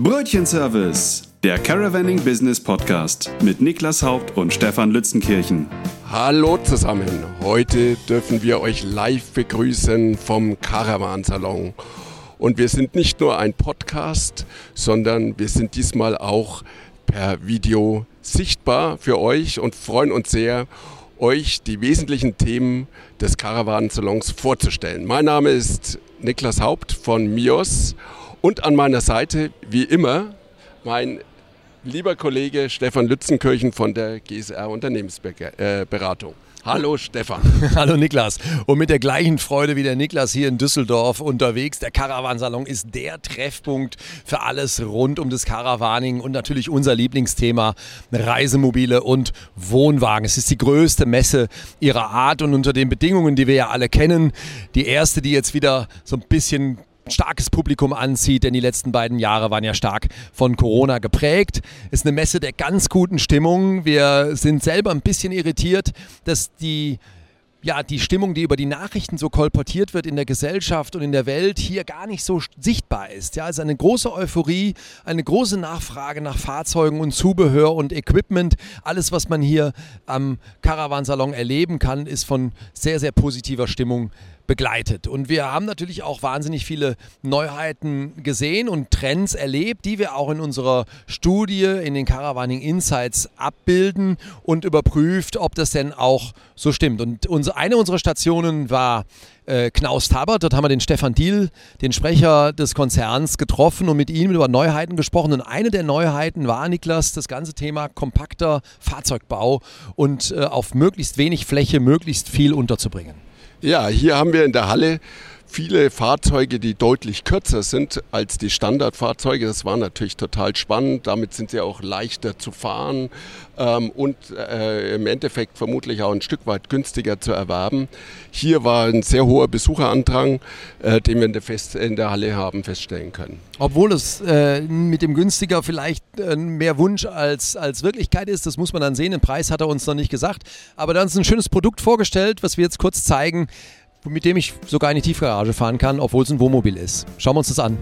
Brötchenservice, der Caravanning Business Podcast mit Niklas Haupt und Stefan Lützenkirchen. Hallo zusammen, heute dürfen wir euch live begrüßen vom Caravan Salon. Und wir sind nicht nur ein Podcast, sondern wir sind diesmal auch per Video sichtbar für euch und freuen uns sehr, euch die wesentlichen Themen des Caravan Salons vorzustellen. Mein Name ist Niklas Haupt von MIOS und an meiner Seite, wie immer, mein lieber Kollege Stefan Lützenkirchen von der GSR Unternehmensberatung. Hallo Stefan. Hallo Niklas. Und mit der gleichen Freude wie der Niklas hier in Düsseldorf unterwegs. Der Caravansalon ist der Treffpunkt für alles rund um das Caravaning und natürlich unser Lieblingsthema Reisemobile und Wohnwagen. Es ist die größte Messe ihrer Art und unter den Bedingungen, die wir ja alle kennen. Die erste, die jetzt wieder so ein bisschen starkes Publikum anzieht, denn die letzten beiden Jahre waren ja stark von Corona geprägt. Ist eine Messe der ganz guten Stimmung. Wir sind selber ein bisschen irritiert, dass die ja, die Stimmung, die über die Nachrichten so kolportiert wird in der Gesellschaft und in der Welt, hier gar nicht so sichtbar ist. Ja, also eine große Euphorie, eine große Nachfrage nach Fahrzeugen und Zubehör und Equipment. Alles, was man hier am Caravansalon erleben kann, ist von sehr, sehr positiver Stimmung begleitet. Und wir haben natürlich auch wahnsinnig viele Neuheiten gesehen und Trends erlebt, die wir auch in unserer Studie in den Caravaning Insights abbilden und überprüft, ob das denn auch so stimmt. Und eine unserer Stationen war äh, Knaus Tabert. Dort haben wir den Stefan Diel, den Sprecher des Konzerns, getroffen und mit ihm über Neuheiten gesprochen. Und eine der Neuheiten war, Niklas, das ganze Thema kompakter Fahrzeugbau und äh, auf möglichst wenig Fläche möglichst viel unterzubringen. Ja, hier haben wir in der Halle viele Fahrzeuge, die deutlich kürzer sind als die Standardfahrzeuge. Das war natürlich total spannend. Damit sind sie auch leichter zu fahren ähm, und äh, im Endeffekt vermutlich auch ein Stück weit günstiger zu erwerben. Hier war ein sehr hoher Besucherandrang, äh, den wir in der, Fest in der Halle haben feststellen können. Obwohl es äh, mit dem günstiger vielleicht äh, mehr Wunsch als, als Wirklichkeit ist, das muss man dann sehen. Den Preis hat er uns noch nicht gesagt. Aber dann ist ein schönes Produkt vorgestellt, was wir jetzt kurz zeigen mit dem ich sogar in die Tiefgarage fahren kann, obwohl es ein Wohnmobil ist. Schauen wir uns das an.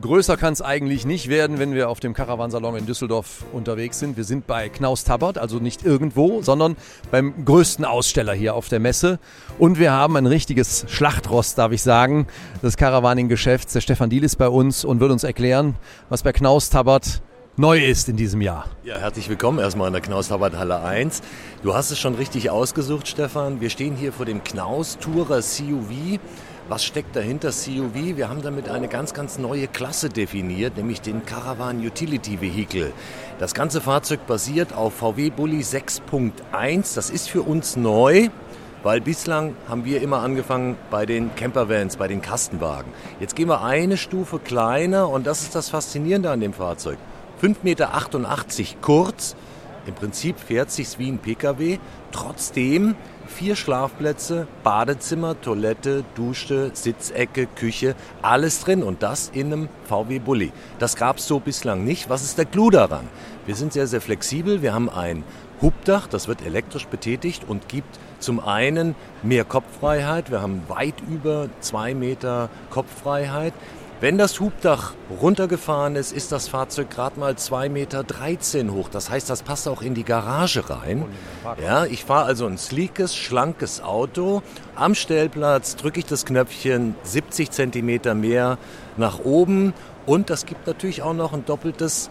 Größer kann es eigentlich nicht werden, wenn wir auf dem Caravansalon in Düsseldorf unterwegs sind. Wir sind bei Knaus Tabbert, also nicht irgendwo, sondern beim größten Aussteller hier auf der Messe. Und wir haben ein richtiges Schlachtrost, darf ich sagen, des Caravaning-Geschäfts. Der Stefan Diel ist bei uns und wird uns erklären, was bei Knaus Tabbert neu ist in diesem Jahr. Ja, herzlich willkommen erstmal in der Knaus Halle 1. Du hast es schon richtig ausgesucht, Stefan. Wir stehen hier vor dem Knaus Tourer CUV. Was steckt dahinter CUV? Wir haben damit eine ganz, ganz neue Klasse definiert, nämlich den Caravan Utility Vehicle. Das ganze Fahrzeug basiert auf VW Bulli 6.1. Das ist für uns neu. Weil bislang haben wir immer angefangen bei den Campervans, bei den Kastenwagen. Jetzt gehen wir eine Stufe kleiner und das ist das Faszinierende an dem Fahrzeug. 5,88 Meter kurz. Im Prinzip fährt sich's wie ein Pkw. Trotzdem vier Schlafplätze, Badezimmer, Toilette, Dusche, Sitzecke, Küche, alles drin und das in einem VW Bulli. Das gab's so bislang nicht. Was ist der Clou daran? Wir sind sehr, sehr flexibel. Wir haben ein Hubdach, das wird elektrisch betätigt und gibt zum einen mehr Kopffreiheit. Wir haben weit über zwei Meter Kopffreiheit. Wenn das Hubdach runtergefahren ist, ist das Fahrzeug gerade mal 2,13 Meter hoch. Das heißt, das passt auch in die Garage rein. Ja, ich fahre also ein sleekes, schlankes Auto. Am Stellplatz drücke ich das Knöpfchen 70 Zentimeter mehr nach oben. Und das gibt natürlich auch noch ein doppeltes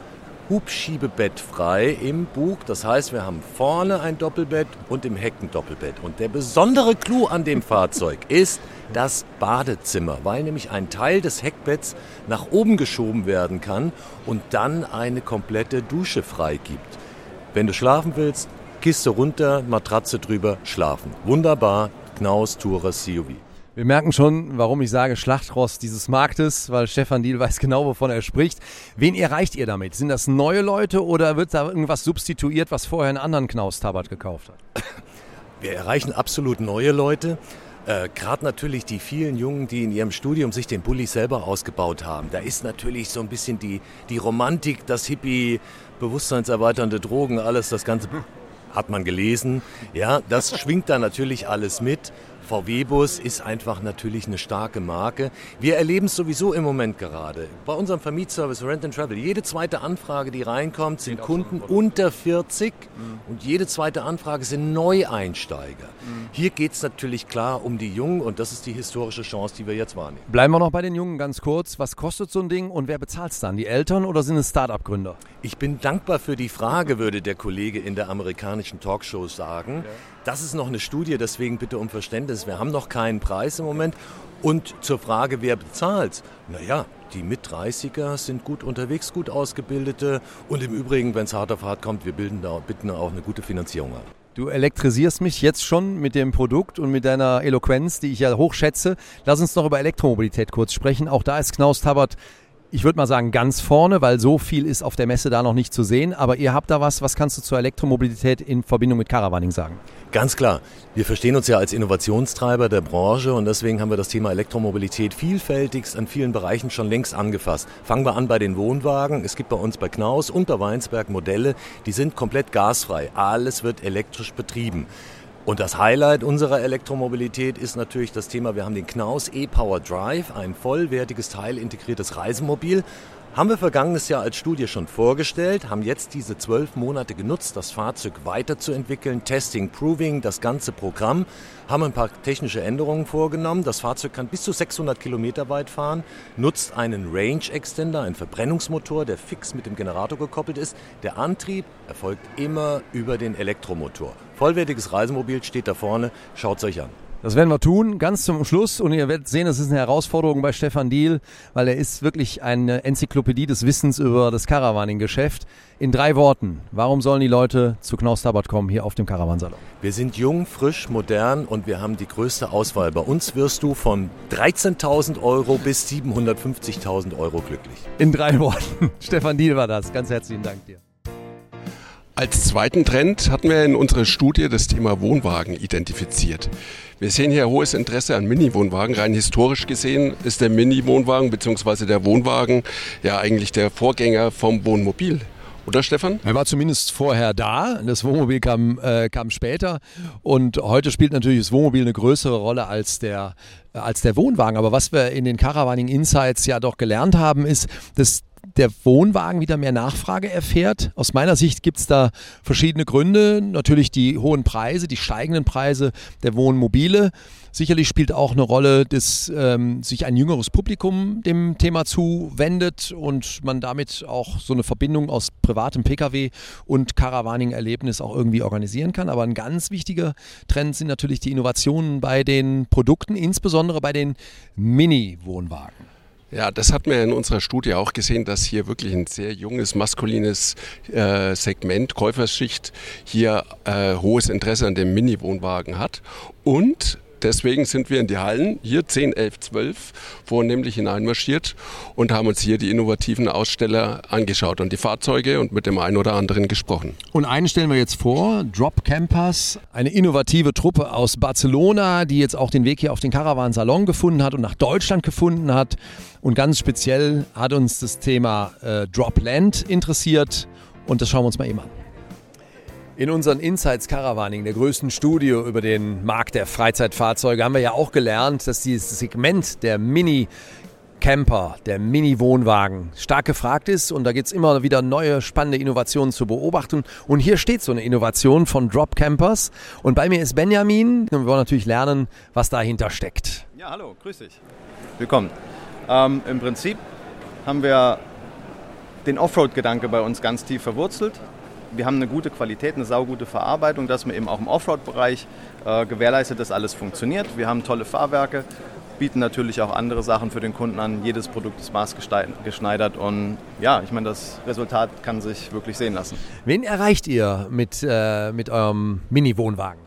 Hubschiebebett frei im Bug. Das heißt, wir haben vorne ein Doppelbett und im Heck ein Doppelbett. Und der besondere Clou an dem Fahrzeug ist das Badezimmer, weil nämlich ein Teil des Heckbetts nach oben geschoben werden kann und dann eine komplette Dusche frei gibt. Wenn du schlafen willst, Kiste runter, Matratze drüber, schlafen. Wunderbar, Knaus Tourer CUV. Wir merken schon, warum ich sage Schlachtrost dieses Marktes, weil Stefan Diel weiß genau, wovon er spricht. Wen erreicht ihr damit? Sind das neue Leute oder wird da irgendwas substituiert, was vorher einen anderen Knaus Tabat gekauft hat? Wir erreichen absolut neue Leute. Äh, Gerade natürlich die vielen Jungen, die in ihrem Studium sich den Bulli selber ausgebaut haben. Da ist natürlich so ein bisschen die, die Romantik, das Hippie, bewusstseinserweiternde Drogen, alles, das Ganze hat man gelesen. Ja, das schwingt da natürlich alles mit. VW-Bus ist einfach natürlich eine starke Marke. Wir erleben es sowieso im Moment gerade. Bei unserem Vermietservice Rent and Travel, jede zweite Anfrage, die reinkommt, sind Kunden unter 40 mhm. und jede zweite Anfrage sind Neueinsteiger. Mhm. Hier geht es natürlich klar um die Jungen und das ist die historische Chance, die wir jetzt wahrnehmen. Bleiben wir noch bei den Jungen ganz kurz. Was kostet so ein Ding und wer bezahlt es dann? Die Eltern oder sind es Start-up-Gründer? Ich bin dankbar für die Frage, würde der Kollege in der amerikanischen Talkshow sagen. Ja. Das ist noch eine Studie, deswegen bitte um Verständnis. Wir haben noch keinen Preis im Moment. Und zur Frage, wer bezahlt? Naja, die Mit-30er sind gut unterwegs, gut ausgebildete. Und im Übrigen, wenn es hart auf hart kommt, wir bilden da, bitten auch eine gute Finanzierung an. Du elektrisierst mich jetzt schon mit dem Produkt und mit deiner Eloquenz, die ich ja hochschätze. Lass uns noch über Elektromobilität kurz sprechen. Auch da ist Knaus Tabbert ich würde mal sagen, ganz vorne, weil so viel ist auf der Messe da noch nicht zu sehen. Aber ihr habt da was, was kannst du zur Elektromobilität in Verbindung mit Caravaning sagen? Ganz klar. Wir verstehen uns ja als Innovationstreiber der Branche und deswegen haben wir das Thema Elektromobilität vielfältigst an vielen Bereichen schon längst angefasst. Fangen wir an bei den Wohnwagen. Es gibt bei uns bei Knaus und bei Weinsberg Modelle, die sind komplett gasfrei. Alles wird elektrisch betrieben. Und das Highlight unserer Elektromobilität ist natürlich das Thema, wir haben den Knaus E-Power Drive, ein vollwertiges teilintegriertes Reisemobil. Haben wir vergangenes Jahr als Studie schon vorgestellt, haben jetzt diese zwölf Monate genutzt, das Fahrzeug weiterzuentwickeln, Testing, Proving, das ganze Programm, haben ein paar technische Änderungen vorgenommen. Das Fahrzeug kann bis zu 600 Kilometer weit fahren, nutzt einen Range Extender, einen Verbrennungsmotor, der fix mit dem Generator gekoppelt ist. Der Antrieb erfolgt immer über den Elektromotor. Vollwertiges Reisemobil steht da vorne, schaut es euch an. Das werden wir tun, ganz zum Schluss. Und ihr werdet sehen, das ist eine Herausforderung bei Stefan Diel, weil er ist wirklich eine Enzyklopädie des Wissens über das Caravaning-Geschäft. In drei Worten, warum sollen die Leute zu Knaus Tabat kommen hier auf dem Caravansalon? Wir sind jung, frisch, modern und wir haben die größte Auswahl. Bei uns wirst du von 13.000 Euro bis 750.000 Euro glücklich. In drei Worten. Stefan Diel war das. Ganz herzlichen Dank dir. Als zweiten Trend hatten wir in unserer Studie das Thema Wohnwagen identifiziert. Wir sehen hier hohes Interesse an Mini-Wohnwagen. Rein historisch gesehen ist der Mini-Wohnwagen bzw. der Wohnwagen ja eigentlich der Vorgänger vom Wohnmobil. Oder Stefan? Er war zumindest vorher da. Das Wohnmobil kam, äh, kam später. Und heute spielt natürlich das Wohnmobil eine größere Rolle als der, äh, als der Wohnwagen. Aber was wir in den Caravaning Insights ja doch gelernt haben, ist, dass der Wohnwagen wieder mehr Nachfrage erfährt. Aus meiner Sicht gibt es da verschiedene Gründe. Natürlich die hohen Preise, die steigenden Preise der Wohnmobile. Sicherlich spielt auch eine Rolle, dass ähm, sich ein jüngeres Publikum dem Thema zuwendet und man damit auch so eine Verbindung aus privatem Pkw und Caravaning-Erlebnis auch irgendwie organisieren kann. Aber ein ganz wichtiger Trend sind natürlich die Innovationen bei den Produkten, insbesondere bei den Mini-Wohnwagen. Ja, das hat man in unserer Studie auch gesehen, dass hier wirklich ein sehr junges, maskulines äh, Segment, Käuferschicht, hier äh, hohes Interesse an dem Mini-Wohnwagen hat. Und Deswegen sind wir in die Hallen, hier 10, 11, 12, vornehmlich hineinmarschiert und haben uns hier die innovativen Aussteller angeschaut und die Fahrzeuge und mit dem einen oder anderen gesprochen. Und einen stellen wir jetzt vor, Drop Campers, eine innovative Truppe aus Barcelona, die jetzt auch den Weg hier auf den Caravan Salon gefunden hat und nach Deutschland gefunden hat. Und ganz speziell hat uns das Thema äh, Dropland interessiert und das schauen wir uns mal eben an. In unseren Insights Caravaning, der größten Studie über den Markt der Freizeitfahrzeuge, haben wir ja auch gelernt, dass dieses Segment der Mini Camper, der Mini-Wohnwagen stark gefragt ist und da gibt es immer wieder neue spannende Innovationen zu beobachten. Und hier steht so eine Innovation von Drop Campers und bei mir ist Benjamin und wir wollen natürlich lernen, was dahinter steckt. Ja, hallo, grüß dich. Willkommen. Ähm, Im Prinzip haben wir den Offroad-Gedanke bei uns ganz tief verwurzelt wir haben eine gute Qualität, eine saugute Verarbeitung, dass man eben auch im Offroad-Bereich äh, gewährleistet, dass alles funktioniert. Wir haben tolle Fahrwerke, bieten natürlich auch andere Sachen für den Kunden an. Jedes Produkt ist maßgeschneidert und ja, ich meine, das Resultat kann sich wirklich sehen lassen. Wen erreicht ihr mit, äh, mit eurem Mini-Wohnwagen?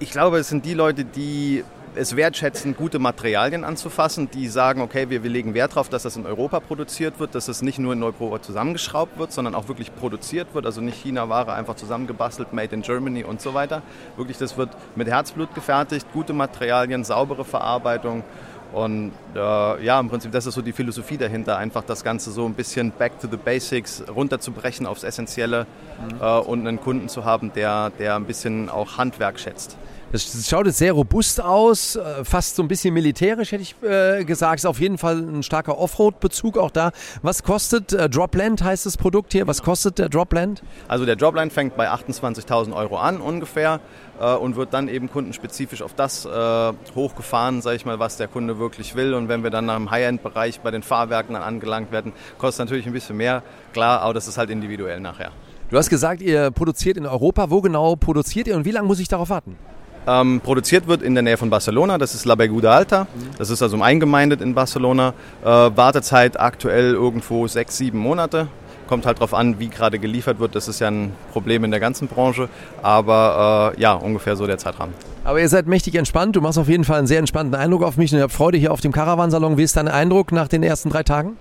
Ich glaube, es sind die Leute, die es wertschätzen, gute Materialien anzufassen, die sagen, okay, wir, wir legen Wert darauf, dass das in Europa produziert wird, dass es nicht nur in Europa zusammengeschraubt wird, sondern auch wirklich produziert wird, also nicht China-Ware einfach zusammengebastelt, made in Germany und so weiter. Wirklich, das wird mit Herzblut gefertigt, gute Materialien, saubere Verarbeitung. Und äh, ja, im Prinzip, das ist so die Philosophie dahinter, einfach das Ganze so ein bisschen back to the basics runterzubrechen aufs Essentielle mhm. äh, und einen Kunden zu haben, der, der ein bisschen auch Handwerk schätzt. Das schaut jetzt sehr robust aus, äh, fast so ein bisschen militärisch, hätte ich äh, gesagt. Ist auf jeden Fall ein starker Offroad-Bezug auch da. Was kostet äh, Dropland, heißt das Produkt hier? Was kostet der Dropland? Also der Dropland fängt bei 28.000 Euro an ungefähr äh, und wird dann eben kundenspezifisch auf das äh, hochgefahren, sage ich mal, was der Kunde wirklich will. Und wenn wir dann nach dem High-End-Bereich bei den Fahrwerken dann angelangt werden, kostet natürlich ein bisschen mehr. Klar, aber das ist halt individuell nachher. Du hast gesagt, ihr produziert in Europa. Wo genau produziert ihr und wie lange muss ich darauf warten? Ähm, produziert wird in der Nähe von Barcelona, das ist La Beguda Alta. Das ist also eingemeindet in Barcelona. Äh, Wartezeit aktuell irgendwo sechs, sieben Monate. Kommt halt darauf an, wie gerade geliefert wird. Das ist ja ein Problem in der ganzen Branche. Aber äh, ja, ungefähr so der Zeitrahmen. Aber ihr seid mächtig entspannt. Du machst auf jeden Fall einen sehr entspannten Eindruck auf mich und ich habe Freude hier auf dem Caravansalon. Wie ist dein Eindruck nach den ersten drei Tagen?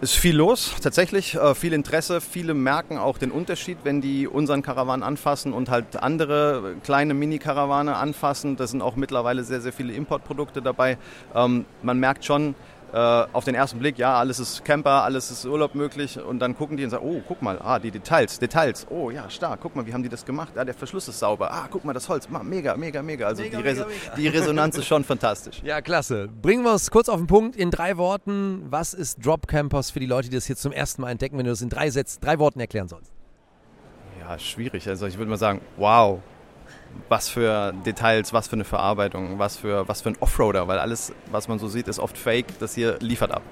Ist viel los, tatsächlich. Äh, viel Interesse. Viele merken auch den Unterschied, wenn die unseren Karawan anfassen und halt andere kleine Mini-Karawane anfassen. Da sind auch mittlerweile sehr, sehr viele Importprodukte dabei. Ähm, man merkt schon, auf den ersten Blick, ja, alles ist Camper, alles ist Urlaub möglich und dann gucken die und sagen, oh, guck mal, ah, die Details, Details, oh ja, stark, guck mal, wie haben die das gemacht? Ah, der Verschluss ist sauber, ah, guck mal, das Holz, mega, mega, mega. Also mega, die, Res mega, mega. die Resonanz ist schon fantastisch. Ja, klasse. Bringen wir es kurz auf den Punkt in drei Worten. Was ist Drop Campers für die Leute, die das jetzt zum ersten Mal entdecken, wenn du das in drei Sätzen, drei Worten erklären sollst? Ja, schwierig. Also ich würde mal sagen, wow, was für Details, was für eine Verarbeitung, was für, was für ein Offroader, weil alles, was man so sieht, ist oft fake. Das hier liefert ab.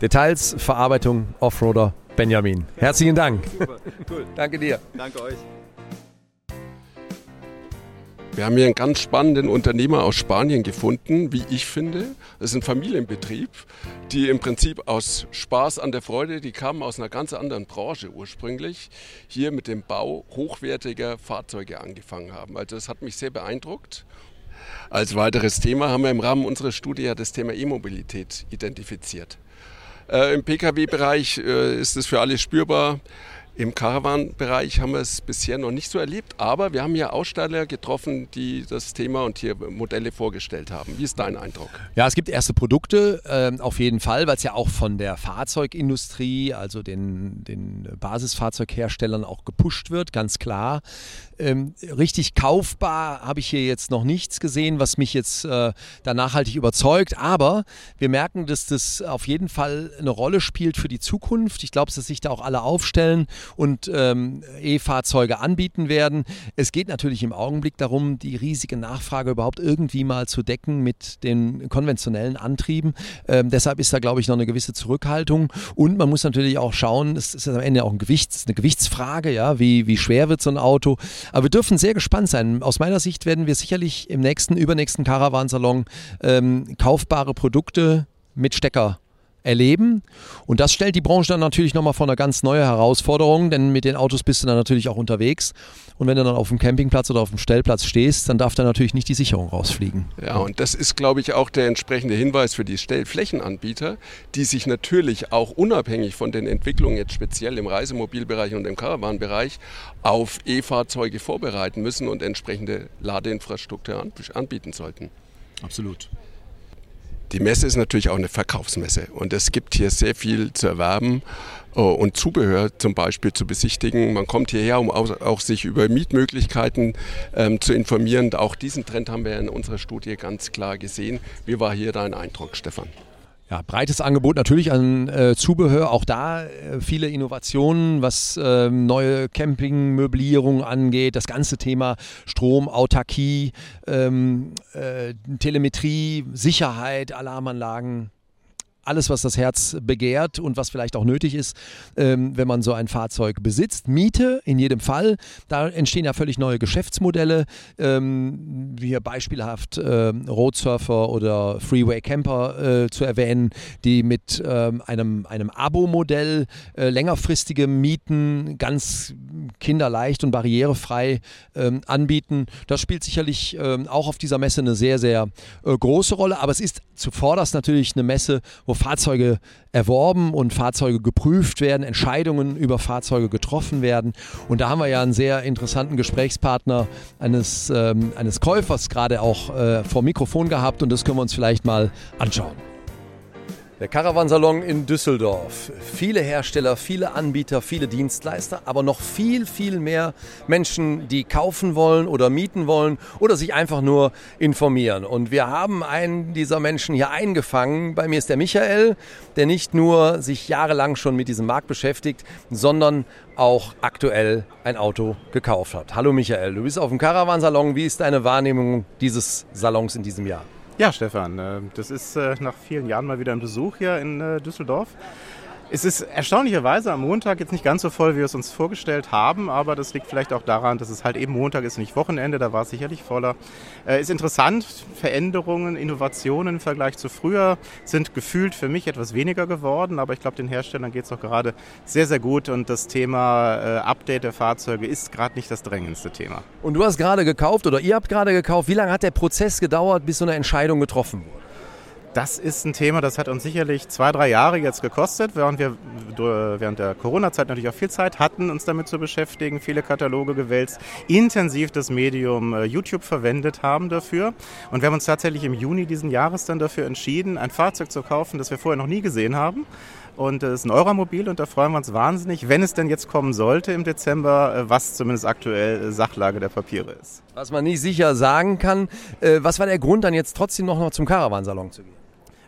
Details, Verarbeitung, Offroader, Benjamin. Herzlichen Dank. Super, cool. Danke dir. Danke euch. Wir haben hier einen ganz spannenden Unternehmer aus Spanien gefunden, wie ich finde. Das ist ein Familienbetrieb, die im Prinzip aus Spaß an der Freude, die kamen aus einer ganz anderen Branche ursprünglich, hier mit dem Bau hochwertiger Fahrzeuge angefangen haben. Also das hat mich sehr beeindruckt. Als weiteres Thema haben wir im Rahmen unserer Studie ja das Thema E-Mobilität identifiziert. Äh, Im Pkw-Bereich äh, ist es für alle spürbar. Im Caravan-Bereich haben wir es bisher noch nicht so erlebt, aber wir haben hier Aussteller getroffen, die das Thema und hier Modelle vorgestellt haben. Wie ist dein Eindruck? Ja, es gibt erste Produkte, äh, auf jeden Fall, weil es ja auch von der Fahrzeugindustrie, also den, den Basisfahrzeugherstellern auch gepusht wird, ganz klar. Ähm, richtig kaufbar habe ich hier jetzt noch nichts gesehen, was mich jetzt äh, da nachhaltig überzeugt. Aber wir merken, dass das auf jeden Fall eine Rolle spielt für die Zukunft. Ich glaube, dass sich da auch alle aufstellen und ähm, E-Fahrzeuge anbieten werden. Es geht natürlich im Augenblick darum, die riesige Nachfrage überhaupt irgendwie mal zu decken mit den konventionellen Antrieben. Ähm, deshalb ist da, glaube ich, noch eine gewisse Zurückhaltung. Und man muss natürlich auch schauen, es ist am Ende auch ein Gewichts, eine Gewichtsfrage, ja, wie, wie schwer wird so ein Auto. Aber wir dürfen sehr gespannt sein. Aus meiner Sicht werden wir sicherlich im nächsten, übernächsten Caravansalon ähm, kaufbare Produkte mit Stecker erleben. Und das stellt die Branche dann natürlich nochmal vor eine ganz neue Herausforderung, denn mit den Autos bist du dann natürlich auch unterwegs. Und wenn du dann auf dem Campingplatz oder auf dem Stellplatz stehst, dann darf da natürlich nicht die Sicherung rausfliegen. Ja, und das ist, glaube ich, auch der entsprechende Hinweis für die Stellflächenanbieter, die sich natürlich auch unabhängig von den Entwicklungen jetzt speziell im Reisemobilbereich und im Caravan-Bereich auf E-Fahrzeuge vorbereiten müssen und entsprechende Ladeinfrastruktur anbieten sollten. Absolut. Die Messe ist natürlich auch eine Verkaufsmesse und es gibt hier sehr viel zu erwerben äh, und Zubehör zum Beispiel zu besichtigen. Man kommt hierher, um auch, auch sich über Mietmöglichkeiten ähm, zu informieren. Auch diesen Trend haben wir in unserer Studie ganz klar gesehen. Wie war hier dein Eindruck, Stefan? Ja, breites Angebot natürlich an äh, Zubehör, auch da äh, viele Innovationen, was äh, neue Campingmöblierung angeht, das ganze Thema Strom, Autarkie, ähm, äh, Telemetrie, Sicherheit, Alarmanlagen, alles, was das Herz begehrt und was vielleicht auch nötig ist, ähm, wenn man so ein Fahrzeug besitzt. Miete in jedem Fall. Da entstehen ja völlig neue Geschäftsmodelle. Ähm, hier beispielhaft äh, Roadsurfer oder Freeway Camper äh, zu erwähnen, die mit ähm, einem, einem Abo-Modell äh, längerfristige Mieten ganz kinderleicht und barrierefrei ähm, anbieten. Das spielt sicherlich ähm, auch auf dieser Messe eine sehr, sehr äh, große Rolle. Aber es ist zuvorderst natürlich eine Messe, wo Fahrzeuge erworben und Fahrzeuge geprüft werden, Entscheidungen über Fahrzeuge getroffen werden. Und da haben wir ja einen sehr interessanten Gesprächspartner eines, ähm, eines Käufers gerade auch äh, vor Mikrofon gehabt und das können wir uns vielleicht mal anschauen. Der Caravansalon in Düsseldorf. Viele Hersteller, viele Anbieter, viele Dienstleister, aber noch viel, viel mehr Menschen, die kaufen wollen oder mieten wollen oder sich einfach nur informieren. Und wir haben einen dieser Menschen hier eingefangen. Bei mir ist der Michael, der nicht nur sich jahrelang schon mit diesem Markt beschäftigt, sondern auch aktuell ein Auto gekauft hat. Hallo Michael, du bist auf dem Caravansalon. Wie ist deine Wahrnehmung dieses Salons in diesem Jahr? Ja, Stefan, äh, das ist äh, nach vielen Jahren mal wieder ein Besuch hier in äh, Düsseldorf. Es ist erstaunlicherweise am Montag jetzt nicht ganz so voll, wie wir es uns vorgestellt haben, aber das liegt vielleicht auch daran, dass es halt eben Montag ist, nicht Wochenende, da war es sicherlich voller. Äh, ist interessant, Veränderungen, Innovationen im Vergleich zu früher sind gefühlt für mich etwas weniger geworden, aber ich glaube, den Herstellern geht es auch gerade sehr, sehr gut und das Thema äh, Update der Fahrzeuge ist gerade nicht das drängendste Thema. Und du hast gerade gekauft oder ihr habt gerade gekauft. Wie lange hat der Prozess gedauert, bis so eine Entscheidung getroffen wurde? Das ist ein Thema, das hat uns sicherlich zwei, drei Jahre jetzt gekostet, während wir während der Corona-Zeit natürlich auch viel Zeit hatten, uns damit zu beschäftigen, viele Kataloge gewälzt, intensiv das Medium äh, YouTube verwendet haben dafür. Und wir haben uns tatsächlich im Juni diesen Jahres dann dafür entschieden, ein Fahrzeug zu kaufen, das wir vorher noch nie gesehen haben. Und es ist ein Euromobil und da freuen wir uns wahnsinnig, wenn es denn jetzt kommen sollte im Dezember, äh, was zumindest aktuell Sachlage der Papiere ist. Was man nicht sicher sagen kann. Äh, was war der Grund, dann jetzt trotzdem noch zum Caravansalon zu gehen?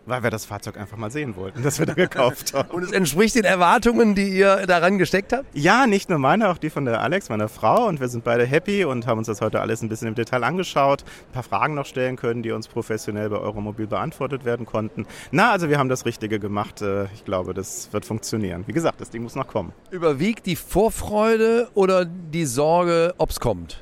Weil wir das Fahrzeug einfach mal sehen wollten, das wir da gekauft haben. Und es entspricht den Erwartungen, die ihr daran gesteckt habt? Ja, nicht nur meine, auch die von der Alex, meiner Frau. Und wir sind beide happy und haben uns das heute alles ein bisschen im Detail angeschaut, ein paar Fragen noch stellen können, die uns professionell bei Euromobil beantwortet werden konnten. Na, also wir haben das Richtige gemacht. Äh, ich glaube, das wird funktionieren. Wie gesagt, das Ding muss noch kommen. Überwiegt die Vorfreude oder die Sorge, ob es kommt?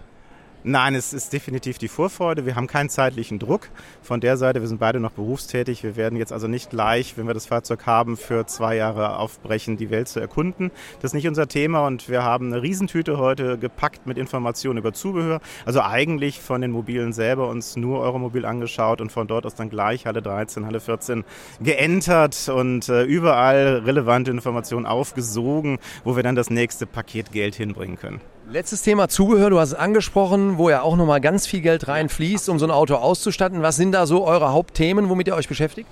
Nein, es ist definitiv die Vorfreude. Wir haben keinen zeitlichen Druck. Von der Seite, wir sind beide noch berufstätig. Wir werden jetzt also nicht gleich, wenn wir das Fahrzeug haben, für zwei Jahre aufbrechen, die Welt zu erkunden. Das ist nicht unser Thema und wir haben eine Riesentüte heute gepackt mit Informationen über Zubehör. Also eigentlich von den Mobilen selber uns nur Euromobil angeschaut und von dort aus dann gleich Halle 13, Halle 14 geentert und äh, überall relevante Informationen aufgesogen, wo wir dann das nächste Paket Geld hinbringen können. Letztes Thema Zubehör, du hast es angesprochen, wo ja auch nochmal ganz viel Geld reinfließt, um so ein Auto auszustatten. Was sind da so eure Hauptthemen, womit ihr euch beschäftigt?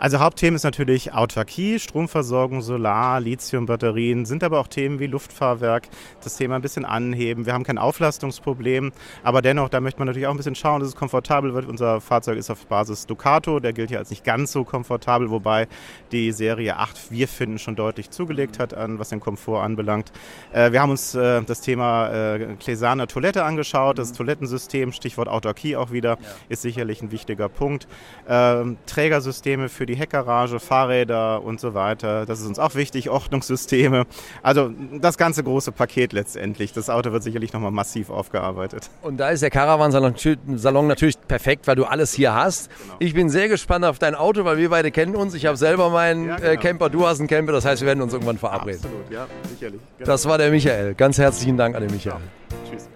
Also Hauptthemen ist natürlich Autarkie, Stromversorgung, Solar, Lithiumbatterien, sind aber auch Themen wie Luftfahrwerk, das Thema ein bisschen anheben. Wir haben kein Auflastungsproblem, aber dennoch, da möchte man natürlich auch ein bisschen schauen, dass es komfortabel wird. Unser Fahrzeug ist auf Basis Ducato, der gilt ja als nicht ganz so komfortabel, wobei die Serie 8 wir finden schon deutlich zugelegt hat, an was den Komfort anbelangt. Äh, wir haben uns äh, das Thema äh, Clesaner Toilette angeschaut, das Toilettensystem, Stichwort Autarkie auch wieder, ist sicherlich ein wichtiger Punkt. Ähm, Trägersysteme für die Heckgarage, Fahrräder und so weiter. Das ist uns auch wichtig, Ordnungssysteme. Also das ganze große Paket letztendlich. Das Auto wird sicherlich nochmal massiv aufgearbeitet. Und da ist der Caravan-Salon natürlich perfekt, weil du alles hier hast. Genau. Ich bin sehr gespannt auf dein Auto, weil wir beide kennen uns. Ich habe selber meinen ja, äh, genau. Camper, du hast einen Camper. Das heißt, wir werden uns irgendwann verabreden. Absolut, ja, sicherlich. Genau. Das war der Michael. Ganz herzlichen Dank an den Michael. Ja. Tschüss.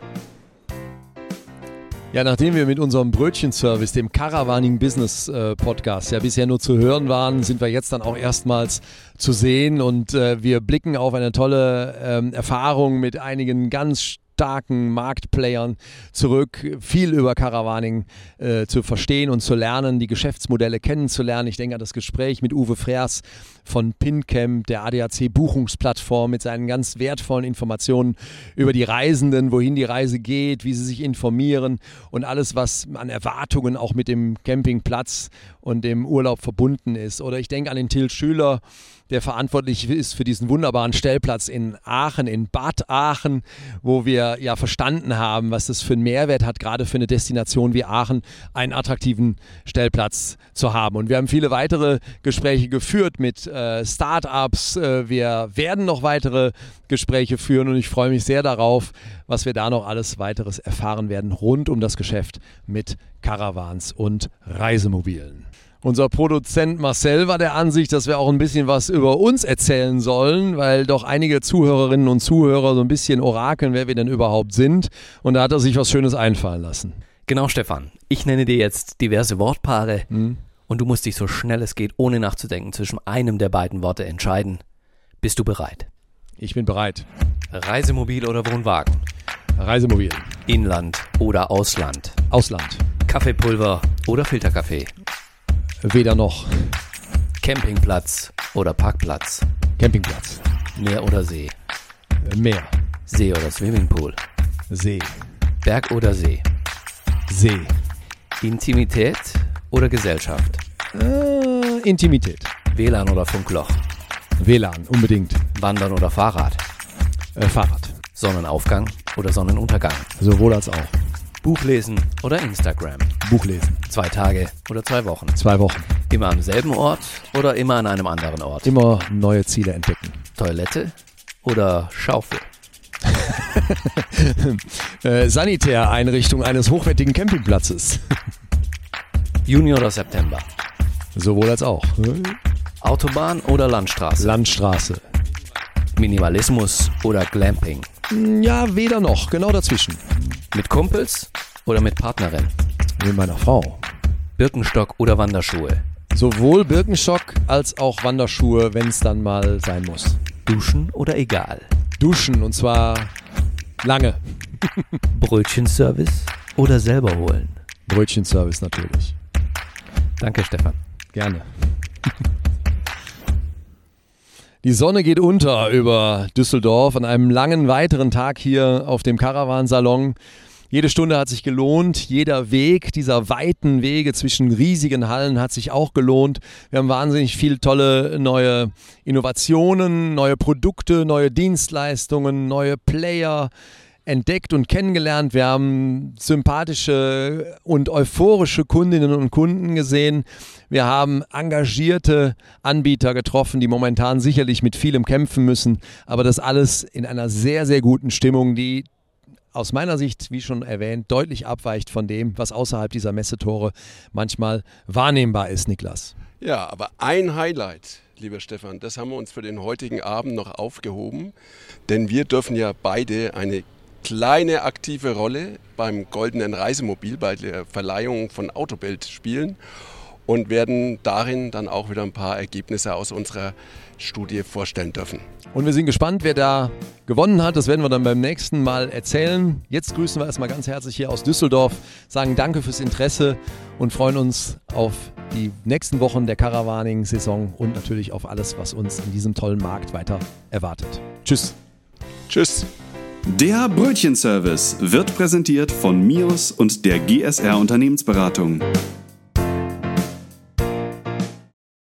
Ja, nachdem wir mit unserem Brötchenservice, dem Caravaning Business äh, Podcast, ja bisher nur zu hören waren, sind wir jetzt dann auch erstmals zu sehen. Und äh, wir blicken auf eine tolle ähm, Erfahrung mit einigen ganz starken Marktplayern zurück, viel über Caravaning äh, zu verstehen und zu lernen, die Geschäftsmodelle kennenzulernen. Ich denke an das Gespräch mit Uwe Freers von PinCamp, der ADAC-Buchungsplattform, mit seinen ganz wertvollen Informationen über die Reisenden, wohin die Reise geht, wie sie sich informieren und alles, was an Erwartungen auch mit dem Campingplatz und dem Urlaub verbunden ist. Oder ich denke an den Till Schüler, der verantwortlich ist für diesen wunderbaren Stellplatz in Aachen, in Bad Aachen, wo wir ja verstanden haben, was das für einen Mehrwert hat, gerade für eine Destination wie Aachen, einen attraktiven Stellplatz zu haben. Und wir haben viele weitere Gespräche geführt mit äh, Startups. Äh, wir werden noch weitere Gespräche führen und ich freue mich sehr darauf, was wir da noch alles weiteres erfahren werden rund um das Geschäft mit Caravans und Reisemobilen. Unser Produzent Marcel war der Ansicht, dass wir auch ein bisschen was über uns erzählen sollen, weil doch einige Zuhörerinnen und Zuhörer so ein bisschen orakeln, wer wir denn überhaupt sind. Und da hat er sich was Schönes einfallen lassen. Genau, Stefan. Ich nenne dir jetzt diverse Wortpaare hm. und du musst dich so schnell es geht, ohne nachzudenken, zwischen einem der beiden Worte entscheiden. Bist du bereit? Ich bin bereit. Reisemobil oder Wohnwagen? Reisemobil. Inland oder Ausland? Ausland. Kaffeepulver oder Filterkaffee? Weder noch. Campingplatz oder Parkplatz? Campingplatz. Meer oder See? Äh, Meer. See oder Swimmingpool? See. Berg oder See? See. Intimität oder Gesellschaft? Äh, Intimität. WLAN oder Funkloch? WLAN, unbedingt. Wandern oder Fahrrad? Äh, Fahrrad. Sonnenaufgang oder Sonnenuntergang? Sowohl als auch. Buch lesen oder Instagram? Buch lesen. Zwei Tage oder zwei Wochen? Zwei Wochen. Immer am selben Ort oder immer an einem anderen Ort? Immer neue Ziele entdecken. Toilette oder Schaufel? Äh, Sanitäreinrichtung eines hochwertigen Campingplatzes. Juni oder September? Sowohl als auch. Autobahn oder Landstraße? Landstraße. Minimalismus oder Glamping? Ja, weder noch. Genau dazwischen. Mit Kumpels oder mit Partnerin? Mit meiner Frau. Birkenstock oder Wanderschuhe? Sowohl Birkenstock als auch Wanderschuhe, wenn es dann mal sein muss. Duschen oder egal? Duschen und zwar lange. Brötchenservice oder selber holen? Brötchenservice natürlich. Danke, Stefan. Gerne. Die Sonne geht unter über Düsseldorf an einem langen weiteren Tag hier auf dem Caravansalon. Jede Stunde hat sich gelohnt, jeder Weg dieser weiten Wege zwischen riesigen Hallen hat sich auch gelohnt. Wir haben wahnsinnig viele tolle neue Innovationen, neue Produkte, neue Dienstleistungen, neue Player entdeckt und kennengelernt. Wir haben sympathische und euphorische Kundinnen und Kunden gesehen. Wir haben engagierte Anbieter getroffen, die momentan sicherlich mit vielem kämpfen müssen, aber das alles in einer sehr, sehr guten Stimmung, die aus meiner Sicht, wie schon erwähnt, deutlich abweicht von dem, was außerhalb dieser Messetore manchmal wahrnehmbar ist, Niklas. Ja, aber ein Highlight, lieber Stefan, das haben wir uns für den heutigen Abend noch aufgehoben, denn wir dürfen ja beide eine kleine aktive Rolle beim Goldenen Reisemobil, bei der Verleihung von Autobild spielen und werden darin dann auch wieder ein paar Ergebnisse aus unserer Studie vorstellen dürfen. Und wir sind gespannt, wer da gewonnen hat. Das werden wir dann beim nächsten Mal erzählen. Jetzt grüßen wir erstmal ganz herzlich hier aus Düsseldorf, sagen Danke fürs Interesse und freuen uns auf die nächsten Wochen der Caravaning-Saison und natürlich auf alles, was uns in diesem tollen Markt weiter erwartet. Tschüss. Tschüss. Der Brötchenservice wird präsentiert von Mios und der GSR Unternehmensberatung.